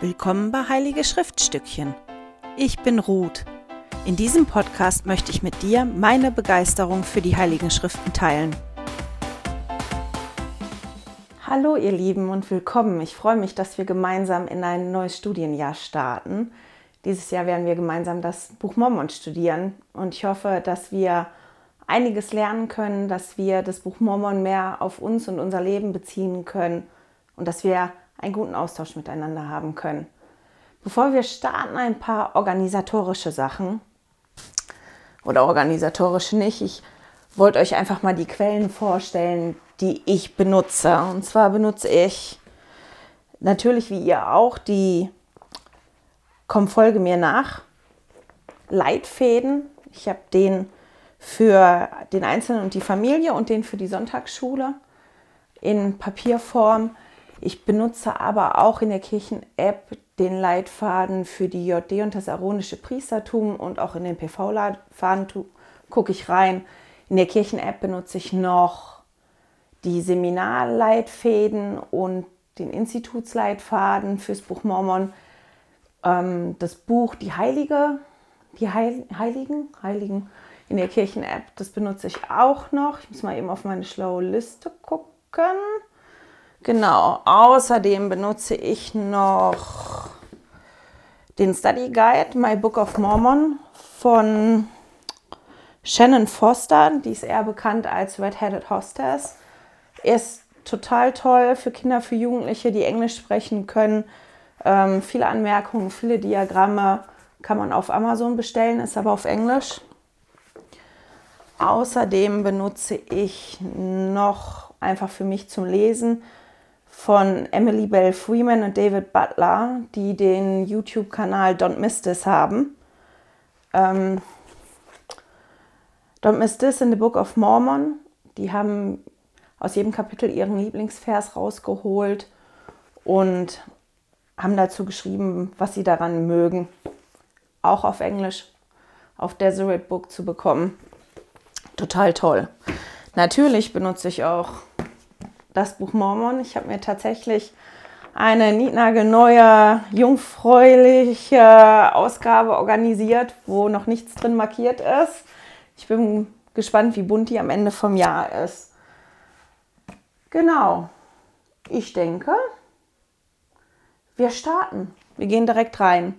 Willkommen bei Heilige Schriftstückchen. Ich bin Ruth. In diesem Podcast möchte ich mit dir meine Begeisterung für die Heiligen Schriften teilen. Hallo ihr Lieben und willkommen. Ich freue mich, dass wir gemeinsam in ein neues Studienjahr starten. Dieses Jahr werden wir gemeinsam das Buch Mormon studieren und ich hoffe, dass wir einiges lernen können, dass wir das Buch Mormon mehr auf uns und unser Leben beziehen können und dass wir einen guten Austausch miteinander haben können. Bevor wir starten, ein paar organisatorische Sachen. Oder organisatorische nicht. Ich wollte euch einfach mal die Quellen vorstellen, die ich benutze. Und zwar benutze ich natürlich wie ihr auch die Komm Folge mir nach Leitfäden. Ich habe den für den Einzelnen und die Familie und den für die Sonntagsschule in Papierform. Ich benutze aber auch in der Kirchen-App den Leitfaden für die JD und das aaronische Priestertum und auch in den PV-Leitfaden gucke ich rein. In der Kirchen-App benutze ich noch die Seminarleitfäden und den Institutsleitfaden fürs Buch Mormon. Ähm, das Buch Die Heilige, die Heil, Heiligen, Heiligen in der Kirchen-App, das benutze ich auch noch. Ich muss mal eben auf meine schlaue Liste gucken. Genau, außerdem benutze ich noch den Study Guide My Book of Mormon von Shannon Foster, die ist eher bekannt als Red-Headed Hostess. Ist total toll für Kinder, für Jugendliche, die Englisch sprechen können. Ähm, viele Anmerkungen, viele Diagramme kann man auf Amazon bestellen, ist aber auf Englisch. Außerdem benutze ich noch einfach für mich zum Lesen von Emily Bell Freeman und David Butler, die den YouTube-Kanal Don't Miss This haben. Ähm, Don't Miss This in the Book of Mormon. Die haben aus jedem Kapitel ihren Lieblingsvers rausgeholt und haben dazu geschrieben, was sie daran mögen. Auch auf Englisch auf Deseret Book zu bekommen. Total toll. Natürlich benutze ich auch das Buch Mormon. Ich habe mir tatsächlich eine niednagelneue, jungfräuliche Ausgabe organisiert, wo noch nichts drin markiert ist. Ich bin gespannt, wie bunt die am Ende vom Jahr ist. Genau. Ich denke, wir starten. Wir gehen direkt rein.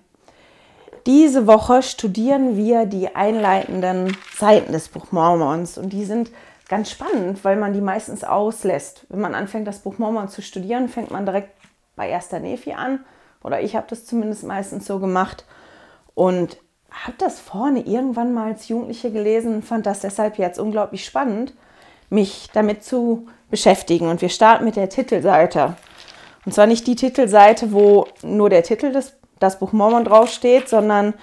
Diese Woche studieren wir die einleitenden Seiten des Buch Mormons und die sind ganz spannend, weil man die meistens auslässt. Wenn man anfängt, das Buch Mormon zu studieren, fängt man direkt bei erster Nephi an. Oder ich habe das zumindest meistens so gemacht. Und habe das vorne irgendwann mal als Jugendliche gelesen und fand das deshalb jetzt unglaublich spannend, mich damit zu beschäftigen. Und wir starten mit der Titelseite. Und zwar nicht die Titelseite, wo nur der Titel des das Buch Mormon draufsteht, sondern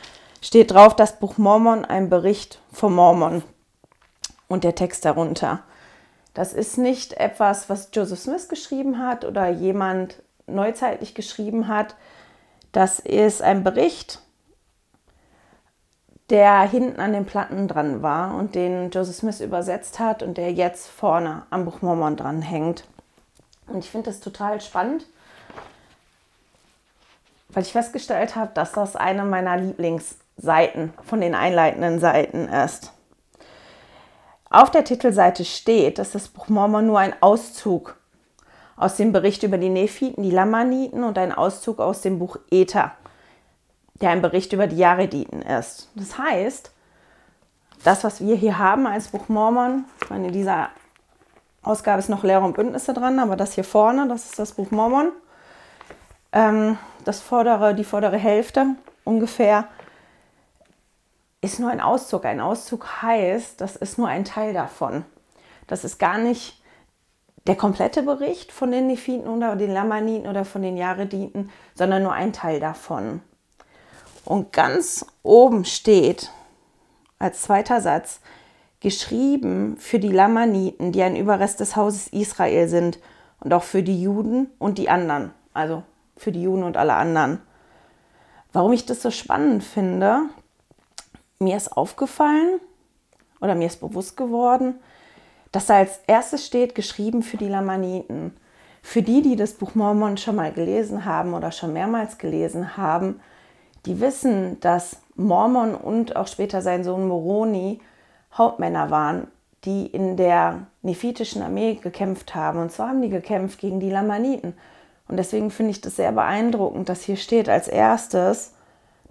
steht drauf, das Buch Mormon, ein Bericht vom Mormon und der Text darunter. Das ist nicht etwas, was Joseph Smith geschrieben hat oder jemand neuzeitlich geschrieben hat. Das ist ein Bericht, der hinten an den Platten dran war und den Joseph Smith übersetzt hat und der jetzt vorne am Buch Mormon dran hängt. Und ich finde das total spannend, weil ich festgestellt habe, dass das eine meiner Lieblingsseiten von den einleitenden Seiten ist. Auf der Titelseite steht, dass das Buch Mormon nur ein Auszug aus dem Bericht über die Nephiten, die Lamaniten und ein Auszug aus dem Buch Ether, der ein Bericht über die Jarediten ist. Das heißt, das, was wir hier haben als Buch Mormon, ich meine, in dieser Ausgabe ist noch Lehre und Bündnisse dran, aber das hier vorne, das ist das Buch Mormon. Ähm, das vordere, die vordere Hälfte ungefähr ist nur ein Auszug. Ein Auszug heißt, das ist nur ein Teil davon. Das ist gar nicht der komplette Bericht von den Nephiten oder den Lamaniten oder von den Jarediten, sondern nur ein Teil davon. Und ganz oben steht als zweiter Satz, geschrieben für die Lamaniten, die ein Überrest des Hauses Israel sind und auch für die Juden und die anderen, also für die Juden und alle anderen. Warum ich das so spannend finde, mir ist aufgefallen oder mir ist bewusst geworden, dass da als erstes steht, geschrieben für die Lamaniten. Für die, die das Buch Mormon schon mal gelesen haben oder schon mehrmals gelesen haben, die wissen, dass Mormon und auch später sein Sohn Moroni Hauptmänner waren, die in der nephitischen Armee gekämpft haben. Und zwar haben die gekämpft gegen die Lamaniten. Und deswegen finde ich das sehr beeindruckend, dass hier steht als erstes,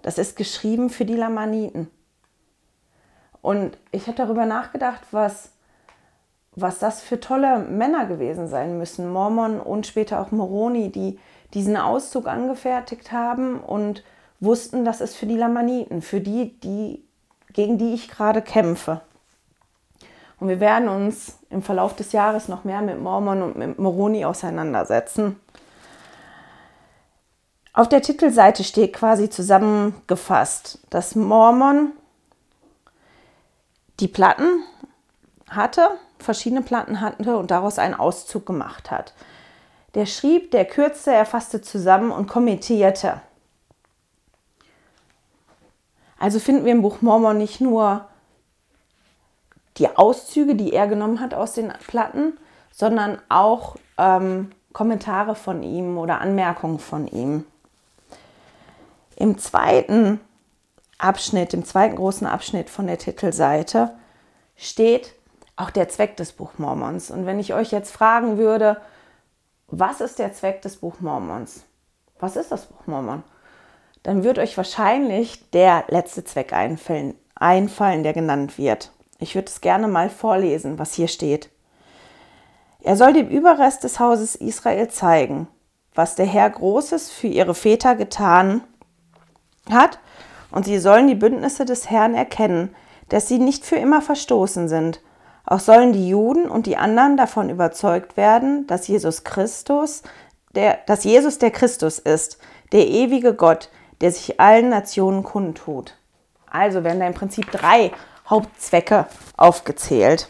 das ist geschrieben für die Lamaniten. Und ich habe darüber nachgedacht, was, was das für tolle Männer gewesen sein müssen. Mormon und später auch Moroni, die diesen Auszug angefertigt haben und wussten, das ist für die Lamaniten, für die, die gegen die ich gerade kämpfe. Und wir werden uns im Verlauf des Jahres noch mehr mit Mormon und mit Moroni auseinandersetzen. Auf der Titelseite steht quasi zusammengefasst, dass Mormon die Platten hatte, verschiedene Platten hatte und daraus einen Auszug gemacht hat. Der schrieb, der kürzte, er fasste zusammen und kommentierte. Also finden wir im Buch Mormon nicht nur die Auszüge, die er genommen hat aus den Platten, sondern auch ähm, Kommentare von ihm oder Anmerkungen von ihm. Im zweiten Abschnitt, im zweiten großen Abschnitt von der Titelseite steht auch der Zweck des Buch Mormons. Und wenn ich euch jetzt fragen würde, was ist der Zweck des Buch Mormons? Was ist das Buch Mormon? Dann wird euch wahrscheinlich der letzte Zweck einfallen, einfallen der genannt wird. Ich würde es gerne mal vorlesen, was hier steht. Er soll dem Überrest des Hauses Israel zeigen, was der Herr Großes für ihre Väter getan hat, und sie sollen die Bündnisse des Herrn erkennen, dass sie nicht für immer verstoßen sind. Auch sollen die Juden und die anderen davon überzeugt werden, dass Jesus Christus, der, dass Jesus der Christus ist, der ewige Gott, der sich allen Nationen kundtut. Also werden da im Prinzip drei Hauptzwecke aufgezählt.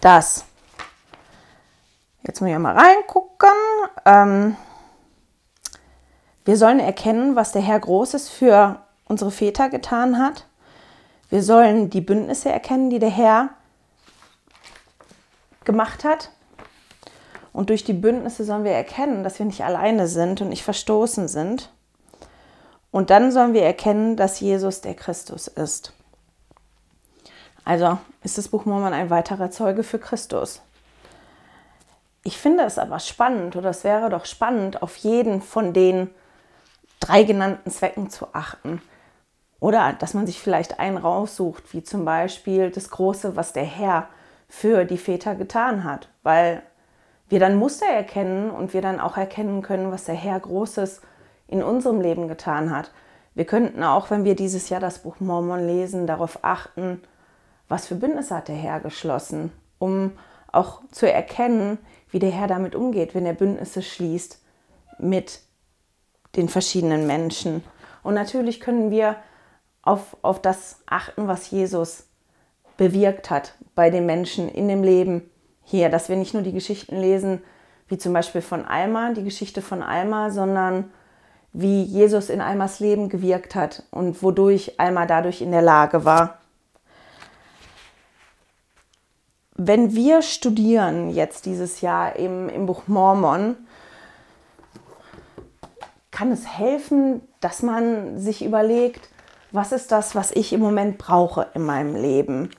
Das. Jetzt muss ich mal reingucken. Ähm, wir sollen erkennen, was der Herr Großes für unsere Väter getan hat. Wir sollen die Bündnisse erkennen, die der Herr gemacht hat. Und durch die Bündnisse sollen wir erkennen, dass wir nicht alleine sind und nicht verstoßen sind. Und dann sollen wir erkennen, dass Jesus der Christus ist. Also ist das Buch Mormon ein weiterer Zeuge für Christus. Ich finde es aber spannend, oder es wäre doch spannend, auf jeden von den drei genannten Zwecken zu achten. Oder dass man sich vielleicht einen raussucht, wie zum Beispiel das Große, was der Herr für die Väter getan hat. Weil wir dann Muster erkennen und wir dann auch erkennen können, was der Herr Großes in unserem Leben getan hat. Wir könnten auch, wenn wir dieses Jahr das Buch Mormon lesen, darauf achten, was für Bündnisse hat der Herr geschlossen, um auch zu erkennen, wie der Herr damit umgeht, wenn er Bündnisse schließt mit den verschiedenen Menschen. Und natürlich können wir auf, auf das achten, was Jesus bewirkt hat bei den Menschen in dem Leben hier, dass wir nicht nur die Geschichten lesen, wie zum Beispiel von Alma, die Geschichte von Alma, sondern wie Jesus in Almas Leben gewirkt hat und wodurch Alma dadurch in der Lage war, wenn wir studieren jetzt dieses Jahr im, im Buch Mormon, kann es helfen, dass man sich überlegt, was ist das, was ich im Moment brauche in meinem Leben?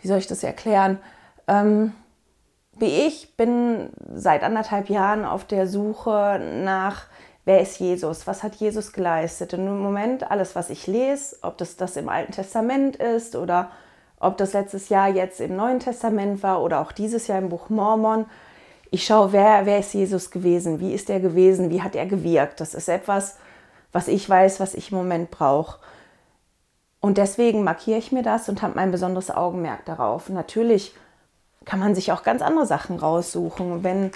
Wie soll ich das erklären? Ähm, wie ich bin seit anderthalb Jahren auf der Suche nach wer ist Jesus, was hat Jesus geleistet. Und im Moment alles, was ich lese, ob das das im Alten Testament ist oder ob das letztes Jahr jetzt im Neuen Testament war oder auch dieses Jahr im Buch Mormon, ich schaue, wer, wer ist Jesus gewesen, wie ist er gewesen, wie hat er gewirkt. Das ist etwas, was ich weiß, was ich im Moment brauche. Und deswegen markiere ich mir das und habe mein besonderes Augenmerk darauf. Natürlich kann man sich auch ganz andere Sachen raussuchen. Wenn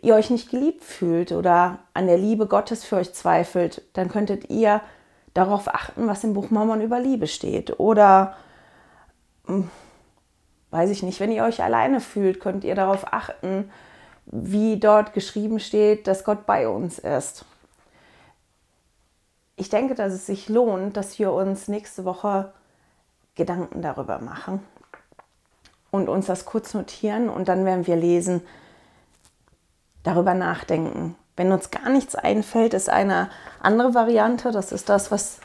ihr euch nicht geliebt fühlt oder an der Liebe Gottes für euch zweifelt, dann könntet ihr darauf achten, was im Buch Mormon über Liebe steht. Oder, hm, weiß ich nicht, wenn ihr euch alleine fühlt, könnt ihr darauf achten, wie dort geschrieben steht, dass Gott bei uns ist. Ich denke, dass es sich lohnt, dass wir uns nächste Woche Gedanken darüber machen. und uns das kurz notieren und dann werden wir lesen, darüber nachdenken. Wenn uns gar nichts einfällt, ist eine andere Variante, das ist das, was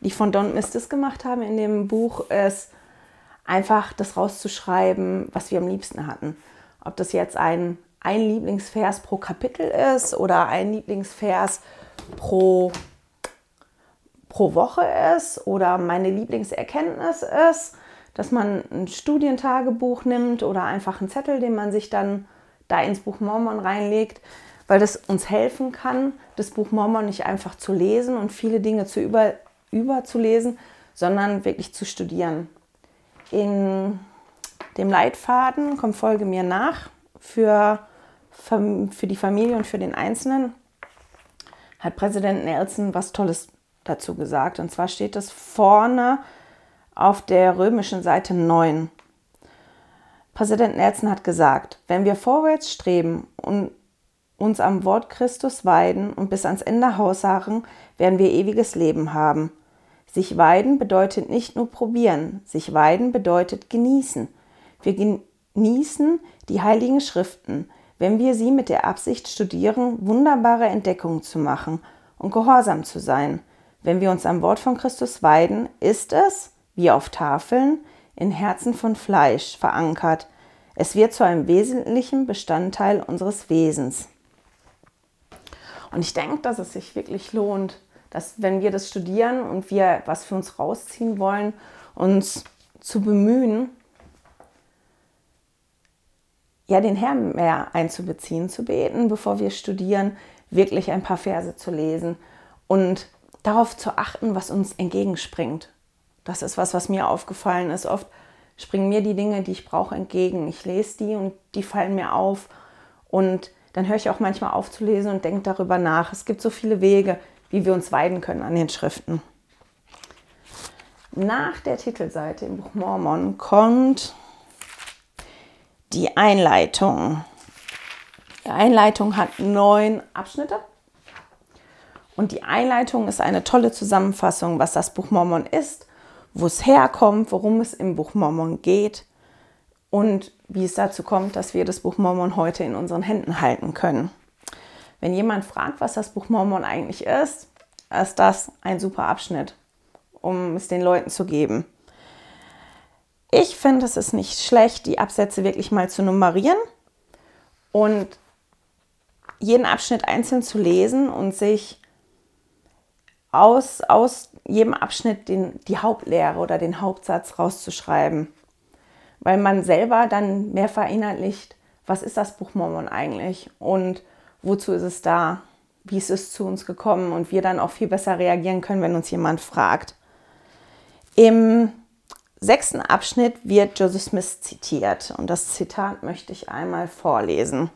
die von Don Mistis gemacht haben in dem Buch, ist einfach das rauszuschreiben, was wir am liebsten hatten. Ob das jetzt ein, ein Lieblingsvers pro Kapitel ist oder ein Lieblingsvers pro, pro Woche ist oder meine Lieblingserkenntnis ist, dass man ein Studientagebuch nimmt oder einfach einen Zettel, den man sich dann da ins Buch Mormon reinlegt, weil das uns helfen kann, das Buch Mormon nicht einfach zu lesen und viele Dinge zu über, überzulesen, sondern wirklich zu studieren. In dem Leitfaden kommt Folge mir nach für, für die Familie und für den Einzelnen hat Präsident Nelson was Tolles dazu gesagt. Und zwar steht es vorne auf der römischen Seite 9. Präsident Nelson hat gesagt, wenn wir vorwärts streben und uns am Wort Christus weiden und bis ans Ende hausharren, werden wir ewiges Leben haben. Sich weiden bedeutet nicht nur probieren, sich weiden bedeutet genießen. Wir genießen die heiligen Schriften, wenn wir sie mit der Absicht studieren, wunderbare Entdeckungen zu machen und gehorsam zu sein. Wenn wir uns am Wort von Christus weiden, ist es, wie auf Tafeln, in Herzen von Fleisch verankert. Es wird zu einem wesentlichen Bestandteil unseres Wesens. Und ich denke, dass es sich wirklich lohnt, dass wenn wir das studieren und wir was für uns rausziehen wollen, uns zu bemühen, ja, den Herrn mehr einzubeziehen, zu beten, bevor wir studieren, wirklich ein paar Verse zu lesen und darauf zu achten, was uns entgegenspringt. Das ist was, was mir aufgefallen ist. Oft springen mir die Dinge, die ich brauche, entgegen. Ich lese die und die fallen mir auf. Und dann höre ich auch manchmal auf zu lesen und denke darüber nach. Es gibt so viele Wege, wie wir uns weiden können an den Schriften. Nach der Titelseite im Buch Mormon kommt die Einleitung. Die Einleitung hat neun Abschnitte. Und die Einleitung ist eine tolle Zusammenfassung, was das Buch Mormon ist, wo es herkommt, worum es im Buch Mormon geht und wie es dazu kommt, dass wir das Buch Mormon heute in unseren Händen halten können. Wenn jemand fragt, was das Buch Mormon eigentlich ist, ist das ein super Abschnitt, um es den Leuten zu geben. Ich finde, es ist nicht schlecht, die Absätze wirklich mal zu nummerieren und jeden Abschnitt einzeln zu lesen und sich aus, aus jedem Abschnitt den, die Hauptlehre oder den Hauptsatz rauszuschreiben. Weil man selber dann mehr verinnerlicht, was ist das Buch Mormon eigentlich und wozu ist es da, wie ist es zu uns gekommen und wir dann auch viel besser reagieren können, wenn uns jemand fragt. Im sechsten Abschnitt wird Joseph Smith zitiert und das Zitat möchte ich einmal vorlesen.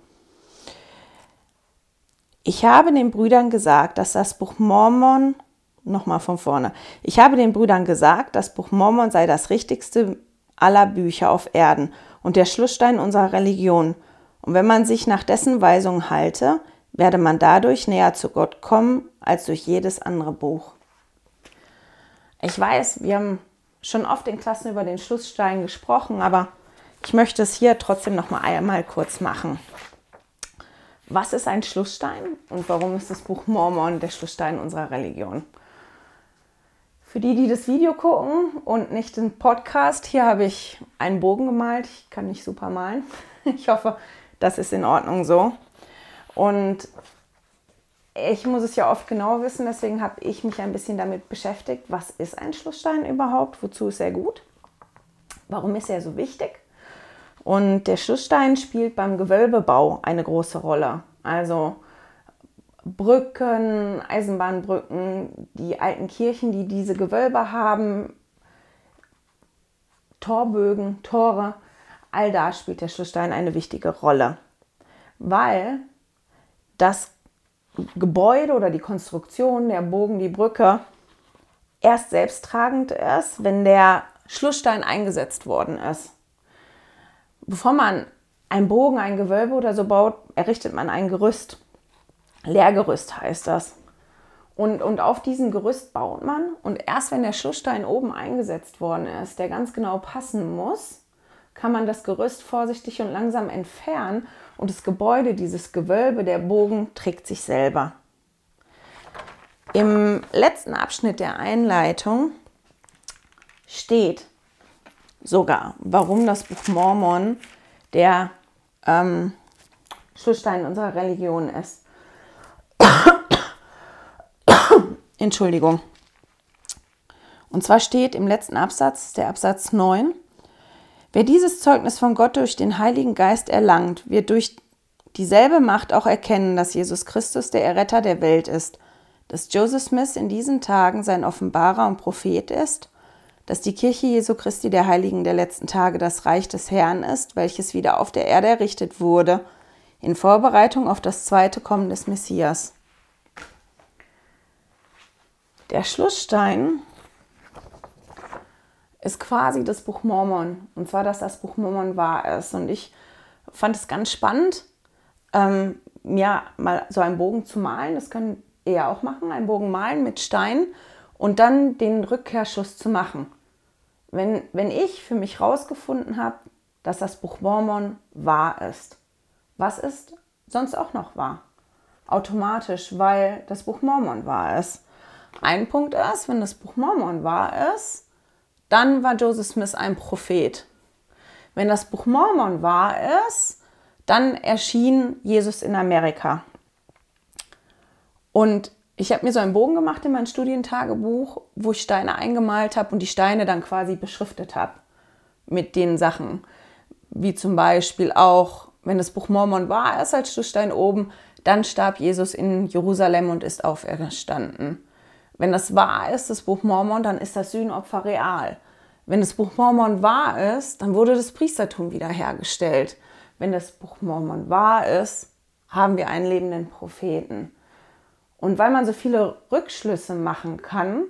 Ich habe den Brüdern gesagt, dass das Buch Mormon, nochmal von vorne, ich habe den Brüdern gesagt, das Buch Mormon sei das richtigste aller Bücher auf Erden und der Schlussstein unserer Religion. Und wenn man sich nach dessen Weisungen halte, werde man dadurch näher zu Gott kommen als durch jedes andere Buch. Ich weiß, wir haben schon oft in Klassen über den Schlussstein gesprochen, aber ich möchte es hier trotzdem noch mal einmal kurz machen. Was ist ein Schlussstein und warum ist das Buch Mormon der Schlussstein unserer Religion? Für die, die das Video gucken und nicht den Podcast, hier habe ich einen Bogen gemalt. Ich kann nicht super malen. Ich hoffe, das ist in Ordnung so. Und ich muss es ja oft genau wissen, deswegen habe ich mich ein bisschen damit beschäftigt, was ist ein Schlussstein überhaupt, wozu ist er gut, warum ist er so wichtig. Und der Schlussstein spielt beim Gewölbebau eine große Rolle. Also Brücken, Eisenbahnbrücken, die alten Kirchen, die diese Gewölbe haben, Torbögen, Tore, all da spielt der Schlussstein eine wichtige Rolle, weil das Gebäude oder die Konstruktion, der Bogen, die Brücke erst selbsttragend ist, wenn der Schlussstein eingesetzt worden ist. Bevor man einen Bogen, ein Gewölbe oder so baut, errichtet man ein Gerüst. Leergerüst heißt das. Und, und auf diesem Gerüst baut man und erst wenn der Schlussstein oben eingesetzt worden ist, der ganz genau passen muss, kann man das Gerüst vorsichtig und langsam entfernen und das Gebäude, dieses Gewölbe, der Bogen, trägt sich selber. Im letzten Abschnitt der Einleitung steht sogar, warum das Buch Mormon der ähm, Schlussstein unserer Religion ist. Entschuldigung. Und zwar steht im letzten Absatz, der Absatz 9, wer dieses Zeugnis von Gott durch den Heiligen Geist erlangt, wird durch dieselbe Macht auch erkennen, dass Jesus Christus der Erretter der Welt ist, dass Joseph Smith in diesen Tagen sein Offenbarer und Prophet ist, dass die Kirche Jesu Christi der Heiligen der letzten Tage das Reich des Herrn ist, welches wieder auf der Erde errichtet wurde, in Vorbereitung auf das zweite Kommen des Messias. Der Schlussstein ist quasi das Buch Mormon. Und zwar, dass das Buch Mormon wahr ist. Und ich fand es ganz spannend, ähm, mir mal so einen Bogen zu malen. Das können ihr auch machen, einen Bogen malen mit Stein und dann den Rückkehrschuss zu machen. Wenn, wenn ich für mich herausgefunden habe, dass das Buch Mormon wahr ist, was ist sonst auch noch wahr? Automatisch, weil das Buch Mormon wahr ist. Ein Punkt ist, wenn das Buch Mormon wahr ist, dann war Joseph Smith ein Prophet. Wenn das Buch Mormon wahr ist, dann erschien Jesus in Amerika. Und ich habe mir so einen Bogen gemacht in mein Studientagebuch, wo ich Steine eingemalt habe und die Steine dann quasi beschriftet habe mit den Sachen. Wie zum Beispiel auch, wenn das Buch Mormon wahr ist als Schlussstein oben, dann starb Jesus in Jerusalem und ist auferstanden. Wenn das wahr ist, das Buch Mormon, dann ist das Sühnopfer real. Wenn das Buch Mormon wahr ist, dann wurde das Priestertum wiederhergestellt. Wenn das Buch Mormon wahr ist, haben wir einen lebenden Propheten. Und weil man so viele Rückschlüsse machen kann,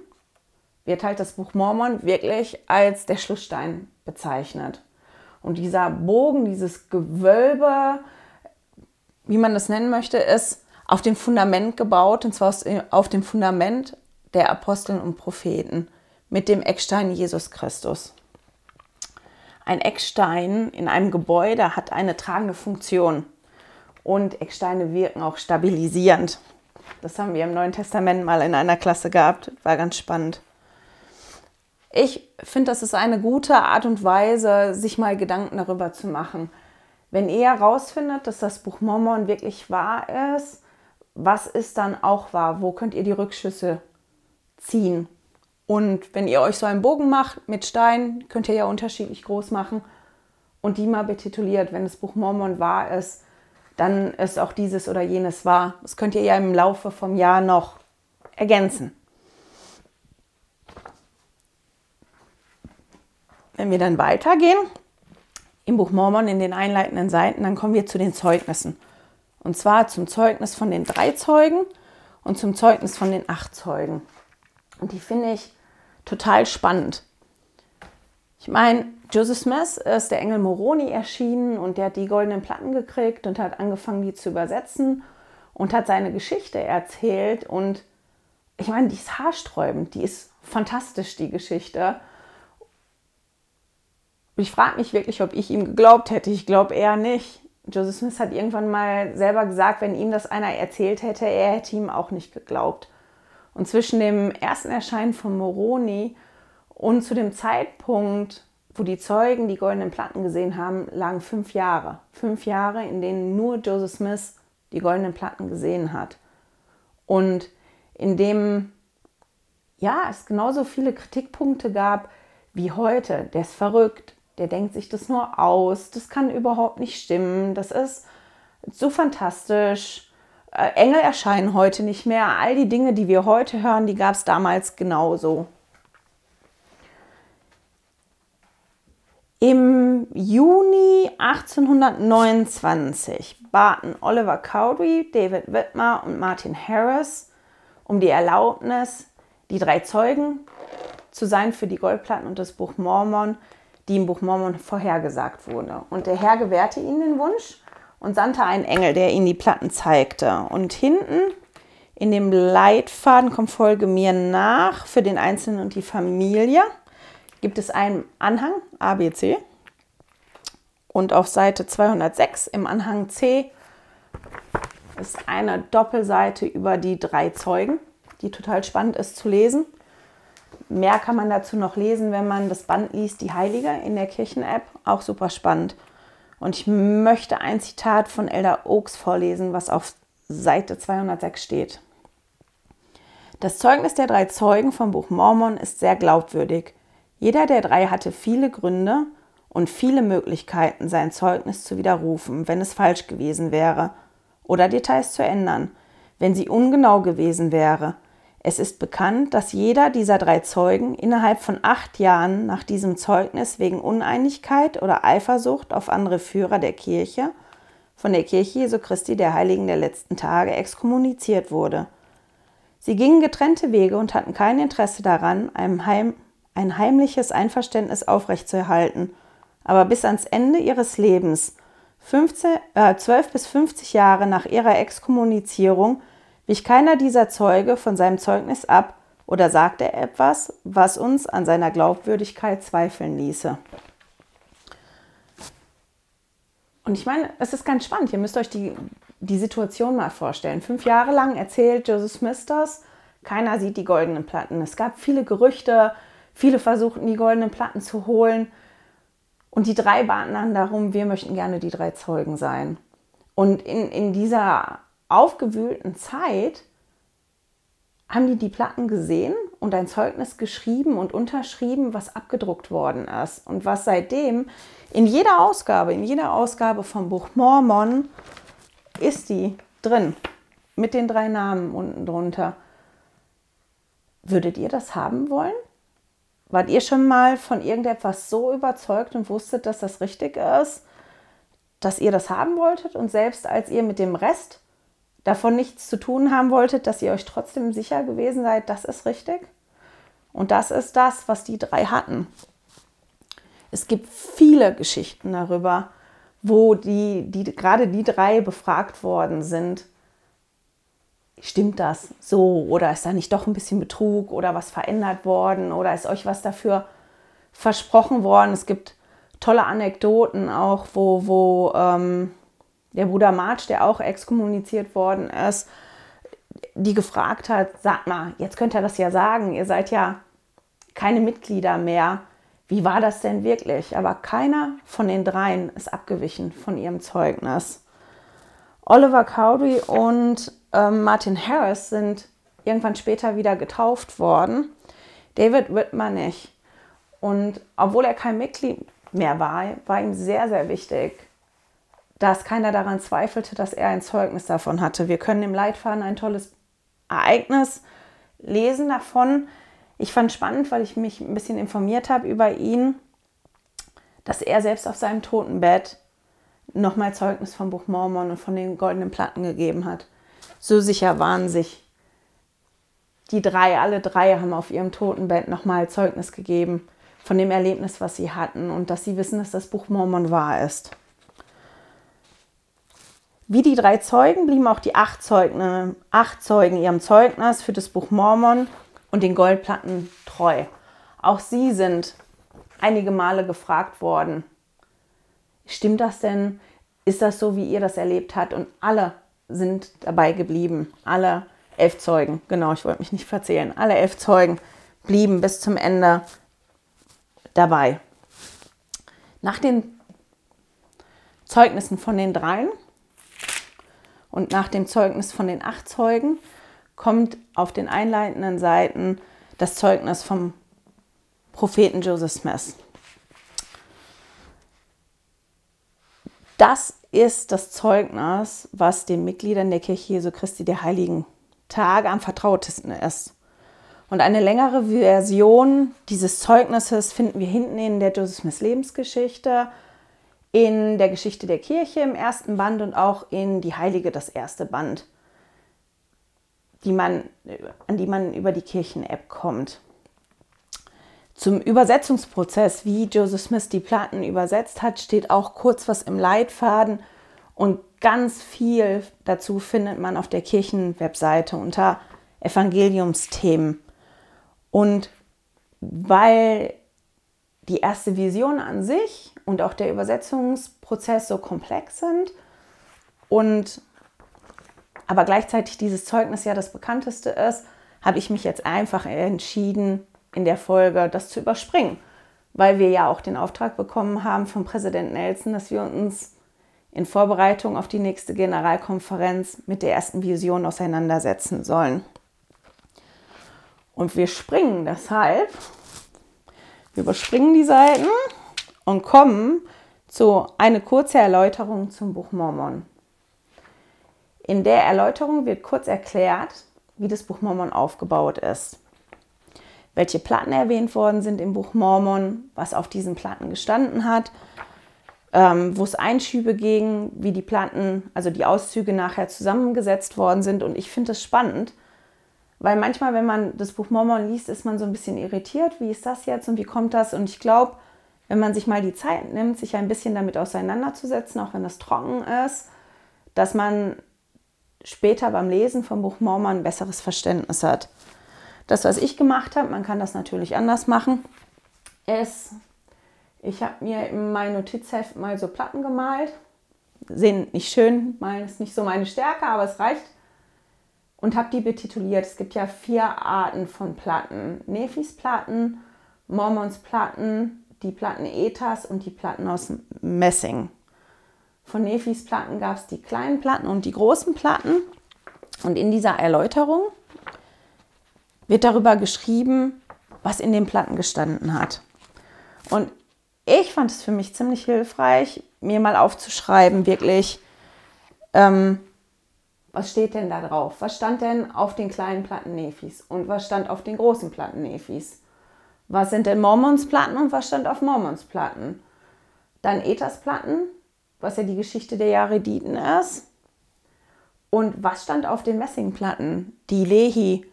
wird halt das Buch Mormon wirklich als der Schlussstein bezeichnet. Und dieser Bogen, dieses Gewölbe, wie man das nennen möchte, ist auf dem Fundament gebaut, und zwar auf dem Fundament der Aposteln und Propheten mit dem Eckstein Jesus Christus. Ein Eckstein in einem Gebäude hat eine tragende Funktion und Ecksteine wirken auch stabilisierend. Das haben wir im Neuen Testament mal in einer Klasse gehabt, war ganz spannend. Ich finde, das ist eine gute Art und Weise, sich mal Gedanken darüber zu machen. Wenn ihr herausfindet, dass das Buch Mormon wirklich wahr ist, was ist dann auch wahr? Wo könnt ihr die Rückschlüsse ziehen. Und wenn ihr euch so einen Bogen macht mit Stein, könnt ihr ja unterschiedlich groß machen und die mal betituliert, wenn das Buch Mormon wahr ist, dann ist auch dieses oder jenes wahr. Das könnt ihr ja im Laufe vom Jahr noch ergänzen. Wenn wir dann weitergehen, im Buch Mormon in den einleitenden Seiten, dann kommen wir zu den Zeugnissen. Und zwar zum Zeugnis von den drei Zeugen und zum Zeugnis von den acht Zeugen. Und die finde ich total spannend. Ich meine, Joseph Smith ist der Engel Moroni erschienen und der hat die goldenen Platten gekriegt und hat angefangen, die zu übersetzen und hat seine Geschichte erzählt. Und ich meine, die ist haarsträubend, die ist fantastisch, die Geschichte. Ich frage mich wirklich, ob ich ihm geglaubt hätte. Ich glaube eher nicht. Joseph Smith hat irgendwann mal selber gesagt, wenn ihm das einer erzählt hätte, er hätte ihm auch nicht geglaubt. Und zwischen dem ersten Erscheinen von Moroni und zu dem Zeitpunkt, wo die Zeugen die goldenen Platten gesehen haben, lagen fünf Jahre. Fünf Jahre, in denen nur Joseph Smith die goldenen Platten gesehen hat. Und in dem ja, es genauso viele Kritikpunkte gab wie heute. Der ist verrückt, der denkt sich das nur aus, das kann überhaupt nicht stimmen, das ist so fantastisch. Äh, Engel erscheinen heute nicht mehr. All die Dinge, die wir heute hören, die gab es damals genauso. Im Juni 1829 baten Oliver Cowdery, David Whitmer und Martin Harris um die Erlaubnis, die drei Zeugen zu sein für die Goldplatten und das Buch Mormon, die im Buch Mormon vorhergesagt wurde. Und der Herr gewährte ihnen den Wunsch und sandte einen Engel, der ihnen die Platten zeigte. Und hinten in dem Leitfaden, komm folge mir nach, für den Einzelnen und die Familie, gibt es einen Anhang ABC. Und auf Seite 206 im Anhang C ist eine Doppelseite über die drei Zeugen, die total spannend ist zu lesen. Mehr kann man dazu noch lesen, wenn man das Band liest, die Heilige in der Kirchen-App. Auch super spannend. Und ich möchte ein Zitat von Elder Oaks vorlesen, was auf Seite 206 steht. Das Zeugnis der drei Zeugen vom Buch Mormon ist sehr glaubwürdig. Jeder der drei hatte viele Gründe und viele Möglichkeiten, sein Zeugnis zu widerrufen, wenn es falsch gewesen wäre, oder Details zu ändern, wenn sie ungenau gewesen wäre. Es ist bekannt, dass jeder dieser drei Zeugen innerhalb von acht Jahren nach diesem Zeugnis wegen Uneinigkeit oder Eifersucht auf andere Führer der Kirche von der Kirche Jesu Christi der Heiligen der letzten Tage exkommuniziert wurde. Sie gingen getrennte Wege und hatten kein Interesse daran, Heim, ein heimliches Einverständnis aufrechtzuerhalten, aber bis ans Ende ihres Lebens, 15, äh, 12 bis 50 Jahre nach ihrer Exkommunizierung, wich keiner dieser Zeuge von seinem Zeugnis ab oder sagte etwas, was uns an seiner Glaubwürdigkeit zweifeln ließe. Und ich meine, es ist ganz spannend. Ihr müsst euch die, die Situation mal vorstellen. Fünf Jahre lang erzählt Joseph Smith das. Keiner sieht die goldenen Platten. Es gab viele Gerüchte. Viele versuchten, die goldenen Platten zu holen. Und die drei baten dann darum, wir möchten gerne die drei Zeugen sein. Und in, in dieser aufgewühlten Zeit haben die die Platten gesehen und ein Zeugnis geschrieben und unterschrieben, was abgedruckt worden ist und was seitdem in jeder Ausgabe, in jeder Ausgabe vom Buch Mormon ist die drin mit den drei Namen unten drunter. Würdet ihr das haben wollen? Wart ihr schon mal von irgendetwas so überzeugt und wusstet, dass das richtig ist, dass ihr das haben wolltet und selbst als ihr mit dem Rest davon nichts zu tun haben wolltet, dass ihr euch trotzdem sicher gewesen seid, das ist richtig? Und das ist das, was die drei hatten. Es gibt viele Geschichten darüber, wo die, die, gerade die drei befragt worden sind. Stimmt das so? Oder ist da nicht doch ein bisschen Betrug oder was verändert worden? Oder ist euch was dafür versprochen worden? Es gibt tolle Anekdoten auch, wo, wo ähm, der Bruder March, der auch exkommuniziert worden ist, die gefragt hat, sag mal, jetzt könnt ihr das ja sagen, ihr seid ja keine Mitglieder mehr. Wie war das denn wirklich? Aber keiner von den dreien ist abgewichen von ihrem Zeugnis. Oliver Cowdery und äh, Martin Harris sind irgendwann später wieder getauft worden. David Whitmer nicht. Und obwohl er kein Mitglied mehr war, war ihm sehr, sehr wichtig, dass keiner daran zweifelte, dass er ein Zeugnis davon hatte. Wir können im Leitfaden ein tolles Ereignis lesen davon. Ich fand spannend, weil ich mich ein bisschen informiert habe über ihn, dass er selbst auf seinem Totenbett nochmal Zeugnis vom Buch Mormon und von den goldenen Platten gegeben hat. So sicher waren sich die drei, alle drei haben auf ihrem Totenbett nochmal Zeugnis gegeben von dem Erlebnis, was sie hatten und dass sie wissen, dass das Buch Mormon wahr ist. Wie die drei Zeugen blieben auch die acht Zeugen, acht Zeugen ihrem Zeugnis für das Buch Mormon und den Goldplatten treu. Auch sie sind einige Male gefragt worden, stimmt das denn? Ist das so, wie ihr das erlebt habt? Und alle sind dabei geblieben. Alle elf Zeugen, genau, ich wollte mich nicht verzählen. Alle elf Zeugen blieben bis zum Ende dabei. Nach den Zeugnissen von den dreien und nach dem Zeugnis von den acht Zeugen kommt auf den einleitenden Seiten das Zeugnis vom Propheten Joseph Smith. Das ist das Zeugnis, was den Mitgliedern der Kirche Jesu Christi der Heiligen Tage am vertrautesten ist. Und eine längere Version dieses Zeugnisses finden wir hinten in der Joseph Smith Lebensgeschichte in der Geschichte der Kirche im ersten Band und auch in die Heilige das erste Band, die man, an die man über die Kirchen-App kommt. Zum Übersetzungsprozess, wie Joseph Smith die Platten übersetzt hat, steht auch kurz was im Leitfaden und ganz viel dazu findet man auf der Kirchen-Webseite unter Evangeliumsthemen. Und weil die erste Vision an sich und auch der Übersetzungsprozess so komplex sind. Und aber gleichzeitig dieses Zeugnis ja das bekannteste ist, habe ich mich jetzt einfach entschieden, in der Folge das zu überspringen, weil wir ja auch den Auftrag bekommen haben vom Präsident Nelson, dass wir uns in Vorbereitung auf die nächste Generalkonferenz mit der ersten Vision auseinandersetzen sollen. Und wir springen deshalb, wir überspringen die Seiten und kommen zu einer kurzen Erläuterung zum Buch Mormon. In der Erläuterung wird kurz erklärt, wie das Buch Mormon aufgebaut ist, welche Platten erwähnt worden sind im Buch Mormon, was auf diesen Platten gestanden hat, ähm, wo es Einschübe ging, wie die Platten, also die Auszüge nachher zusammengesetzt worden sind. Und ich finde es spannend, weil manchmal, wenn man das Buch Mormon liest, ist man so ein bisschen irritiert, wie ist das jetzt und wie kommt das? Und ich glaube, wenn man sich mal die Zeit nimmt, sich ein bisschen damit auseinanderzusetzen, auch wenn das trocken ist, dass man später beim Lesen vom Buch Mormon ein besseres Verständnis hat. Das, was ich gemacht habe, man kann das natürlich anders machen, ist, ich habe mir in mein Notizheft mal so Platten gemalt. Sehen nicht schön, malen ist nicht so meine Stärke, aber es reicht. Und habe die betituliert. Es gibt ja vier Arten von Platten. Nephis Platten, Mormons Platten, die Platten Ethas und die Platten aus Messing. Von Nephis Platten gab es die kleinen Platten und die großen Platten. Und in dieser Erläuterung wird darüber geschrieben, was in den Platten gestanden hat. Und ich fand es für mich ziemlich hilfreich, mir mal aufzuschreiben, wirklich, ähm, was steht denn da drauf? Was stand denn auf den kleinen Platten Nephis und was stand auf den großen Platten Nephis? Was sind denn Mormons Platten und was stand auf Mormons Platten? Dann Ethas Platten, was ja die Geschichte der Jarediten ist. Und was stand auf den Messingplatten, die Lehi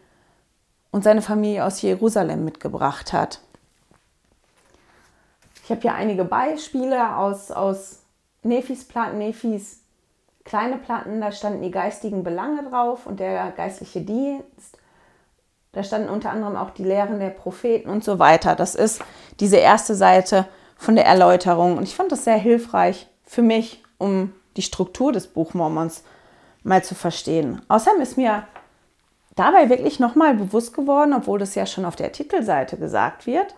und seine Familie aus Jerusalem mitgebracht hat? Ich habe hier einige Beispiele aus, aus Nephis Platten, Nephis kleine Platten, da standen die geistigen Belange drauf und der geistliche Dienst. Da standen unter anderem auch die Lehren der Propheten und so weiter. Das ist diese erste Seite von der Erläuterung. Und ich fand das sehr hilfreich, für mich, um die Struktur des Buchmormons mal zu verstehen. Außerdem ist mir dabei wirklich nochmal bewusst geworden, obwohl das ja schon auf der Titelseite gesagt wird,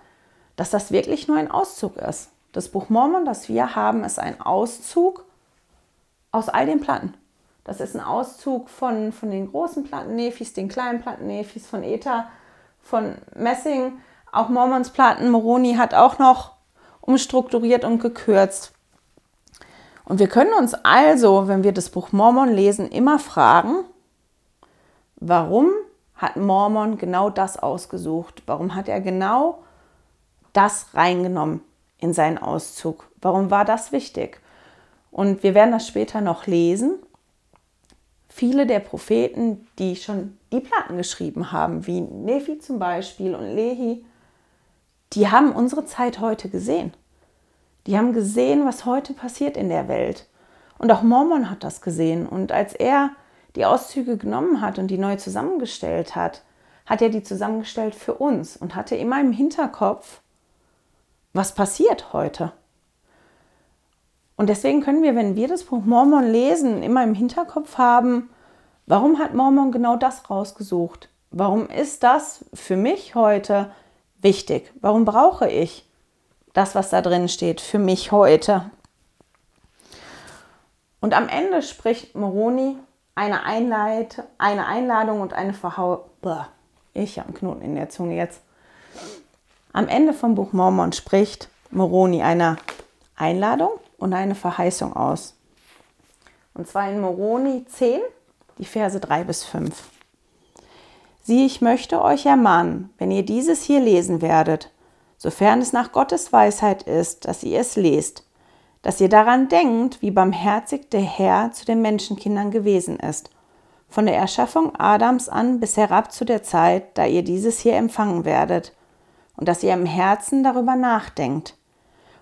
dass das wirklich nur ein Auszug ist. Das Buch Mormon, das wir haben, ist ein Auszug aus all den Platten. Das ist ein Auszug von, von den großen Platten Nephis, den kleinen Platten Nephis, von Ether, von Messing, auch Mormons Platten. Moroni hat auch noch umstrukturiert und gekürzt. Und wir können uns also, wenn wir das Buch Mormon lesen, immer fragen, warum hat Mormon genau das ausgesucht? Warum hat er genau das reingenommen in seinen Auszug? Warum war das wichtig? Und wir werden das später noch lesen. Viele der Propheten, die schon die Platten geschrieben haben, wie Nephi zum Beispiel und Lehi, die haben unsere Zeit heute gesehen. Die haben gesehen, was heute passiert in der Welt. Und auch Mormon hat das gesehen. Und als er die Auszüge genommen hat und die neu zusammengestellt hat, hat er die zusammengestellt für uns und hatte immer im Hinterkopf, was passiert heute. Und deswegen können wir, wenn wir das Buch Mormon lesen, immer im Hinterkopf haben, warum hat Mormon genau das rausgesucht? Warum ist das für mich heute wichtig? Warum brauche ich das, was da drin steht, für mich heute. Und am Ende spricht Moroni eine, Einleit eine Einladung und eine Verhau... Ich habe einen Knoten in der Zunge jetzt. Am Ende vom Buch Mormon spricht Moroni eine Einladung und eine Verheißung aus. Und zwar in Moroni 10, die Verse 3 bis 5. Sieh, ich möchte euch ermahnen, wenn ihr dieses hier lesen werdet, sofern es nach Gottes Weisheit ist, dass ihr es lest, dass ihr daran denkt, wie barmherzig der Herr zu den Menschenkindern gewesen ist, von der Erschaffung Adams an bis herab zu der Zeit, da ihr dieses hier empfangen werdet, und dass ihr im Herzen darüber nachdenkt.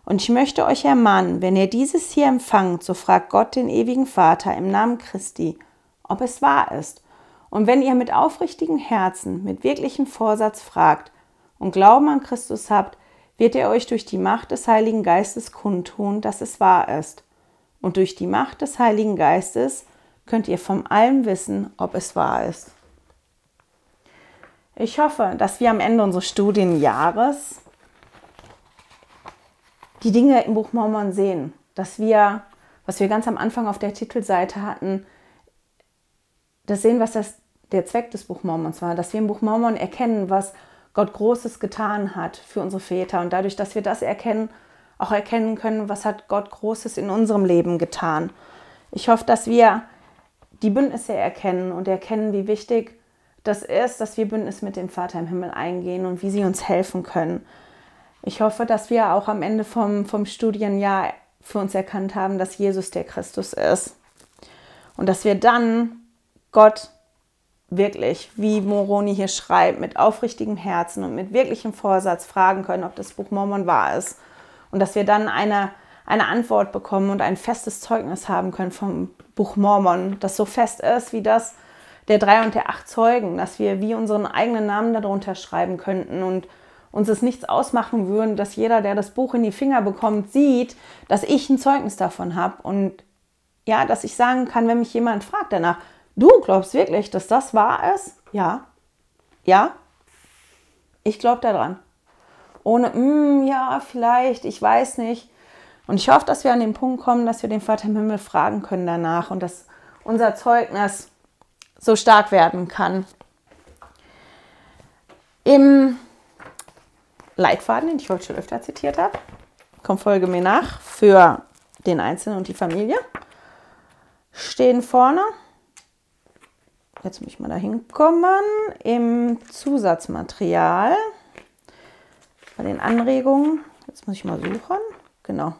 Und ich möchte euch ermahnen, wenn ihr dieses hier empfangt, so fragt Gott den ewigen Vater im Namen Christi, ob es wahr ist. Und wenn ihr mit aufrichtigem Herzen, mit wirklichem Vorsatz fragt, und Glauben an Christus habt, wird er euch durch die Macht des Heiligen Geistes kundtun, dass es wahr ist. Und durch die Macht des Heiligen Geistes könnt ihr von allem wissen, ob es wahr ist. Ich hoffe, dass wir am Ende unseres Studienjahres die Dinge im Buch Mormon sehen, dass wir, was wir ganz am Anfang auf der Titelseite hatten, das sehen, was das, der Zweck des Buch Mormons war, dass wir im Buch Mormon erkennen, was Gott Großes getan hat für unsere Väter und dadurch, dass wir das erkennen, auch erkennen können, was hat Gott Großes in unserem Leben getan. Ich hoffe, dass wir die Bündnisse erkennen und erkennen, wie wichtig das ist, dass wir Bündnis mit dem Vater im Himmel eingehen und wie sie uns helfen können. Ich hoffe, dass wir auch am Ende vom, vom Studienjahr für uns erkannt haben, dass Jesus der Christus ist. Und dass wir dann Gott wirklich, wie Moroni hier schreibt, mit aufrichtigem Herzen und mit wirklichem Vorsatz fragen können, ob das Buch Mormon wahr ist. Und dass wir dann eine, eine Antwort bekommen und ein festes Zeugnis haben können vom Buch Mormon, das so fest ist wie das der drei und der acht Zeugen, dass wir wie unseren eigenen Namen darunter schreiben könnten und uns es nichts ausmachen würden, dass jeder, der das Buch in die Finger bekommt, sieht, dass ich ein Zeugnis davon habe und ja, dass ich sagen kann, wenn mich jemand fragt danach, du glaubst wirklich, dass das wahr ist? Ja. Ja. Ich glaube daran. Ohne, mm, ja, vielleicht, ich weiß nicht. Und ich hoffe, dass wir an den Punkt kommen, dass wir den Vater im Himmel fragen können danach und dass unser Zeugnis so stark werden kann. Im Leitfaden, den ich heute schon öfter zitiert habe. Komm, folge mir nach. Für den Einzelnen und die Familie stehen vorne. Jetzt muss ich mal da hinkommen. Im Zusatzmaterial. Bei den Anregungen. Jetzt muss ich mal suchen. Genau.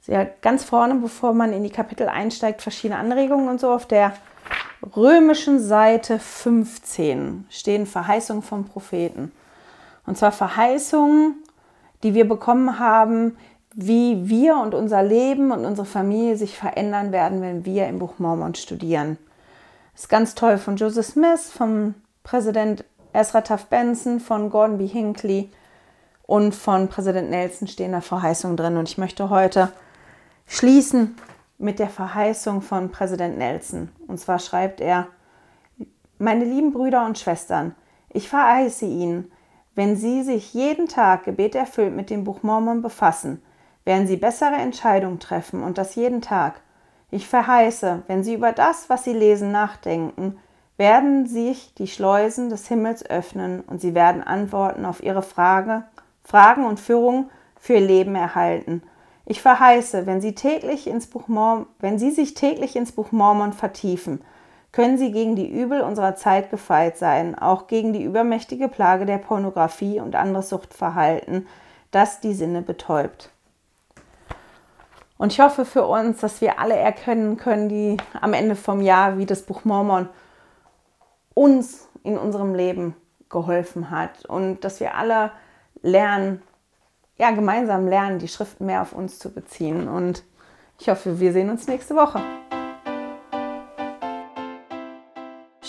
Sehr ganz vorne, bevor man in die Kapitel einsteigt, verschiedene Anregungen und so. Auf der römischen Seite 15 stehen Verheißungen vom Propheten. Und zwar Verheißungen, die wir bekommen haben, wie wir und unser Leben und unsere Familie sich verändern werden, wenn wir im Buch Mormon studieren. Das ist ganz toll von Joseph Smith, vom Präsident Ezra Taft Benson, von Gordon B. Hinckley und von Präsident Nelson stehen da Verheißungen drin. Und ich möchte heute schließen mit der Verheißung von Präsident Nelson. Und zwar schreibt er, meine lieben Brüder und Schwestern, ich verheiße Ihnen, wenn Sie sich jeden Tag gebeterfüllt mit dem Buch Mormon befassen, werden Sie bessere Entscheidungen treffen und das jeden Tag. Ich verheiße, wenn Sie über das, was Sie lesen, nachdenken, werden sich die Schleusen des Himmels öffnen und Sie werden Antworten auf Ihre Frage, Fragen und Führung für Ihr Leben erhalten. Ich verheiße, wenn Sie, täglich ins Buch Mormon, wenn Sie sich täglich ins Buch Mormon vertiefen, können sie gegen die Übel unserer Zeit gefeit sein, auch gegen die übermächtige Plage der Pornografie und anderes Suchtverhalten, das die Sinne betäubt. Und ich hoffe für uns, dass wir alle erkennen können, die am Ende vom Jahr, wie das Buch Mormon uns in unserem Leben geholfen hat und dass wir alle lernen, ja, gemeinsam lernen, die Schriften mehr auf uns zu beziehen. Und ich hoffe, wir sehen uns nächste Woche.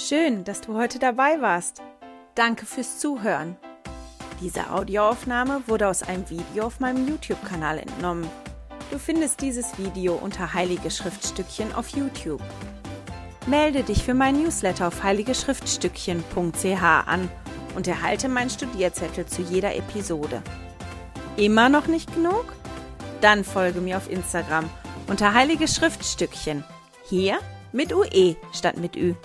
Schön, dass du heute dabei warst. Danke fürs Zuhören. Diese Audioaufnahme wurde aus einem Video auf meinem YouTube-Kanal entnommen. Du findest dieses Video unter Heilige Schriftstückchen auf YouTube. Melde dich für mein Newsletter auf heiligeschriftstückchen.ch an und erhalte meinen Studierzettel zu jeder Episode. Immer noch nicht genug? Dann folge mir auf Instagram unter Heilige Schriftstückchen. Hier mit UE statt mit Ü.